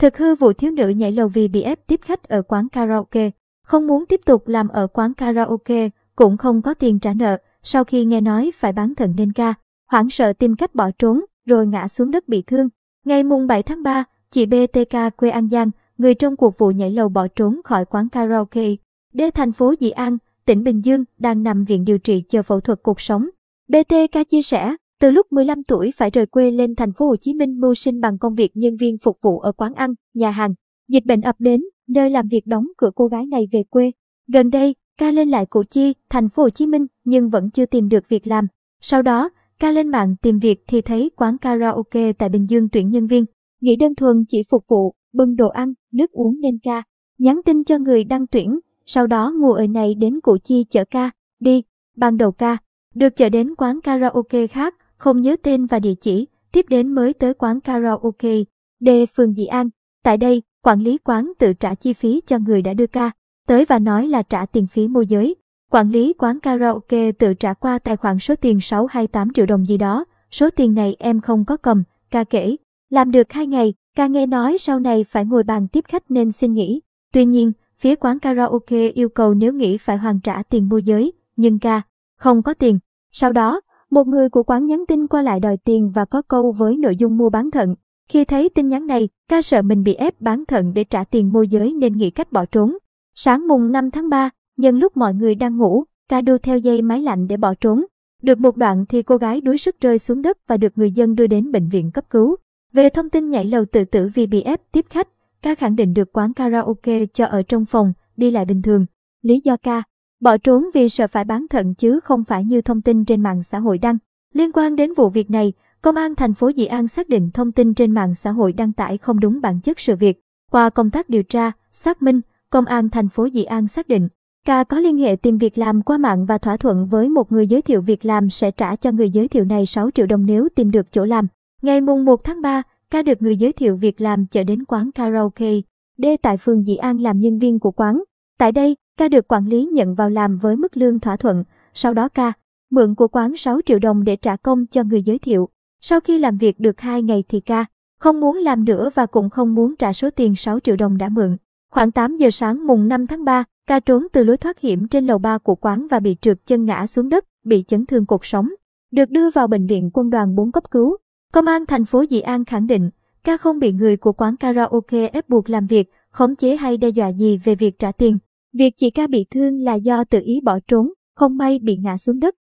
Thực hư vụ thiếu nữ nhảy lầu vì bị ép tiếp khách ở quán karaoke, không muốn tiếp tục làm ở quán karaoke, cũng không có tiền trả nợ, sau khi nghe nói phải bán thận nên ca, hoảng sợ tìm cách bỏ trốn, rồi ngã xuống đất bị thương. Ngày mùng 7 tháng 3, chị BTK quê An Giang, người trong cuộc vụ nhảy lầu bỏ trốn khỏi quán karaoke. Đê thành phố Dị An, tỉnh Bình Dương, đang nằm viện điều trị chờ phẫu thuật cuộc sống. BTK chia sẻ, từ lúc 15 tuổi phải rời quê lên thành phố Hồ Chí Minh mưu sinh bằng công việc nhân viên phục vụ ở quán ăn, nhà hàng. Dịch bệnh ập đến, nơi làm việc đóng cửa cô gái này về quê. Gần đây, ca lên lại Củ Chi, thành phố Hồ Chí Minh nhưng vẫn chưa tìm được việc làm. Sau đó, ca lên mạng tìm việc thì thấy quán karaoke tại Bình Dương tuyển nhân viên. Nghĩ đơn thuần chỉ phục vụ, bưng đồ ăn, nước uống nên ca. Nhắn tin cho người đăng tuyển, sau đó ngồi ở này đến Củ Chi chở ca, đi. Ban đầu ca, được chở đến quán karaoke khác, không nhớ tên và địa chỉ, tiếp đến mới tới quán karaoke, D phường Dị An. Tại đây, quản lý quán tự trả chi phí cho người đã đưa ca, tới và nói là trả tiền phí môi giới. Quản lý quán karaoke tự trả qua tài khoản số tiền 628 triệu đồng gì đó, số tiền này em không có cầm, ca kể. Làm được 2 ngày, ca nghe nói sau này phải ngồi bàn tiếp khách nên xin nghỉ. Tuy nhiên, phía quán karaoke yêu cầu nếu nghỉ phải hoàn trả tiền môi giới, nhưng ca không có tiền. Sau đó, một người của quán nhắn tin qua lại đòi tiền và có câu với nội dung mua bán thận. Khi thấy tin nhắn này, ca sợ mình bị ép bán thận để trả tiền môi giới nên nghĩ cách bỏ trốn. Sáng mùng 5 tháng 3, nhân lúc mọi người đang ngủ, ca đu theo dây máy lạnh để bỏ trốn. Được một đoạn thì cô gái đuối sức rơi xuống đất và được người dân đưa đến bệnh viện cấp cứu. Về thông tin nhảy lầu tự tử vì bị ép tiếp khách, ca khẳng định được quán karaoke cho ở trong phòng, đi lại bình thường. Lý do ca Bỏ trốn vì sợ phải bán thận chứ không phải như thông tin trên mạng xã hội đăng. Liên quan đến vụ việc này, Công an thành phố Dị An xác định thông tin trên mạng xã hội đăng tải không đúng bản chất sự việc. Qua công tác điều tra, xác minh, Công an thành phố Dị An xác định, Ca có liên hệ tìm việc làm qua mạng và thỏa thuận với một người giới thiệu việc làm sẽ trả cho người giới thiệu này 6 triệu đồng nếu tìm được chỗ làm. Ngày mùng 1 tháng 3, Ca được người giới thiệu việc làm chở đến quán karaoke, D tại phường Dị An làm nhân viên của quán. Tại đây, Ca được quản lý nhận vào làm với mức lương thỏa thuận, sau đó Ca mượn của quán 6 triệu đồng để trả công cho người giới thiệu. Sau khi làm việc được 2 ngày thì Ca không muốn làm nữa và cũng không muốn trả số tiền 6 triệu đồng đã mượn. Khoảng 8 giờ sáng mùng 5 tháng 3, Ca trốn từ lối thoát hiểm trên lầu 3 của quán và bị trượt chân ngã xuống đất, bị chấn thương cột sống. Được đưa vào bệnh viện quân đoàn 4 cấp cứu. Công an thành phố Dị An khẳng định, Ca không bị người của quán karaoke ép buộc làm việc, khống chế hay đe dọa gì về việc trả tiền. Việc chị ca bị thương là do tự ý bỏ trốn, không may bị ngã xuống đất.